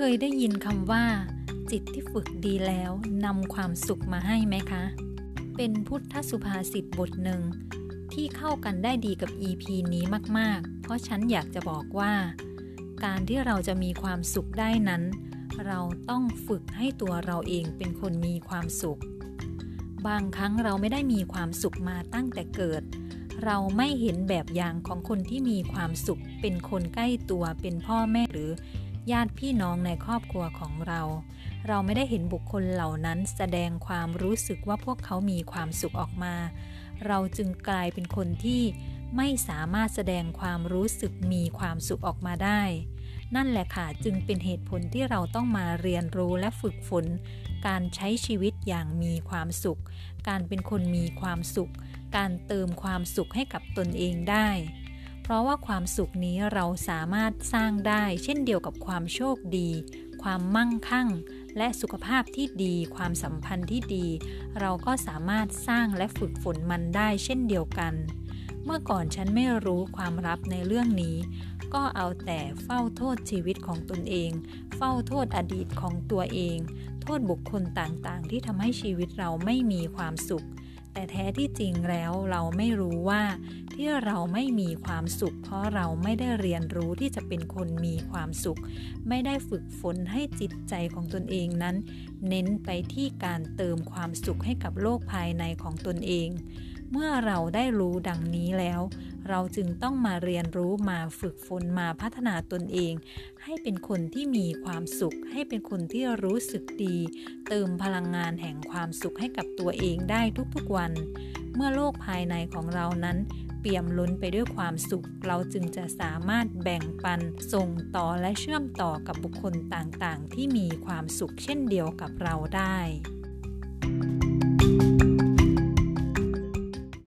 เคยได้ยินคำว่า จิตที่ฝึกดีแล้วนำความสุขมาให้ไหมคะ เป็นพุทธสุภาษิตบทหนึ่ง ที่เข้ากันได้ดีกับ EP นี้มาก ๆ เพราะฉันอยากจะบอกว่า การที่เราจะมีความสุขได้นั้น เราต้องฝึกให้ตัวเราเองเป็นคนมีความสุข บางครั้งเราไม่ได้มีความสุขมาตั้งแต่เกิดเราไม่เห็นแบบอย่างของคนที่มีความสุข เป็นคนใกล้ตัวเป็นพ่อแม่หรือ ญาติพี่น้องในครอบครัวของเรา เราไม่ได้เห็นบุคคลเหล่านั้นแสดงความรู้สึกว่าพวกเขามีความสุขออกมา เราจึงกลายเป็นคนที่ไม่สามารถแสดงความรู้สึกมีความสุขออกมาได้ นั่นแหละค่ะจึงเป็นเหตุผลที่เราต้องมาเรียนรู้และฝึกฝน การใช้ชีวิตอย่างมีความสุข การเป็นคนมีความสุข การเติมความสุขให้กับตนเองได้ เพราะว่าความสุขนี้เราสามารถสร้างได้ เช่นเดียวกับความโชคดี ความมั่งคั่ง และสุขภาพที่ดี ความสัมพันธ์ที่ดี เราก็สามารถสร้างและฝึกฝนมันได้เช่นเดียวกัน เมื่อก่อนฉันไม่รู้ความลับในเรื่องนี้ ก็เอาแต่เฝ้าโทษชีวิตของตนเอง เฝ้าโทษอดีตของตัวเอง โทษบุคคลต่างๆ ที่ทำให้ชีวิตเราไม่มีความสุข แต่แท้ที่จริงแล้วเราไม่รู้ว่า ที่เราไม่มีความสุข เพราะเราไม่ได้เรียนรู้ที่จะเป็นคนมีความสุข ไม่ได้ฝึกฝนให้จิตใจของตนเองนั้น เน้นไปที่การเติมความสุขให้กับโลกภายในของตนเอง เมื่อเราได้รู้ดังนี้แล้ว เราจึงต้องมาเรียนรู้มาฝึกฝนมาพัฒนาตนเอง ให้เป็นคนที่มีความสุข ให้เป็นคนที่รู้สึกดี เติมพลังงานแห่งความสุขให้กับตัวเองได้ทุกๆวัน เมื่อโลกภายในของเรานั้นเปี่ยมล้นไปด้วยความสุข เราจึงจะสามารถแบ่งปัน ส่งต่อและเชื่อมต่อกับบุคคลต่างๆ ที่มีความสุขเช่นเดียวกับเราได้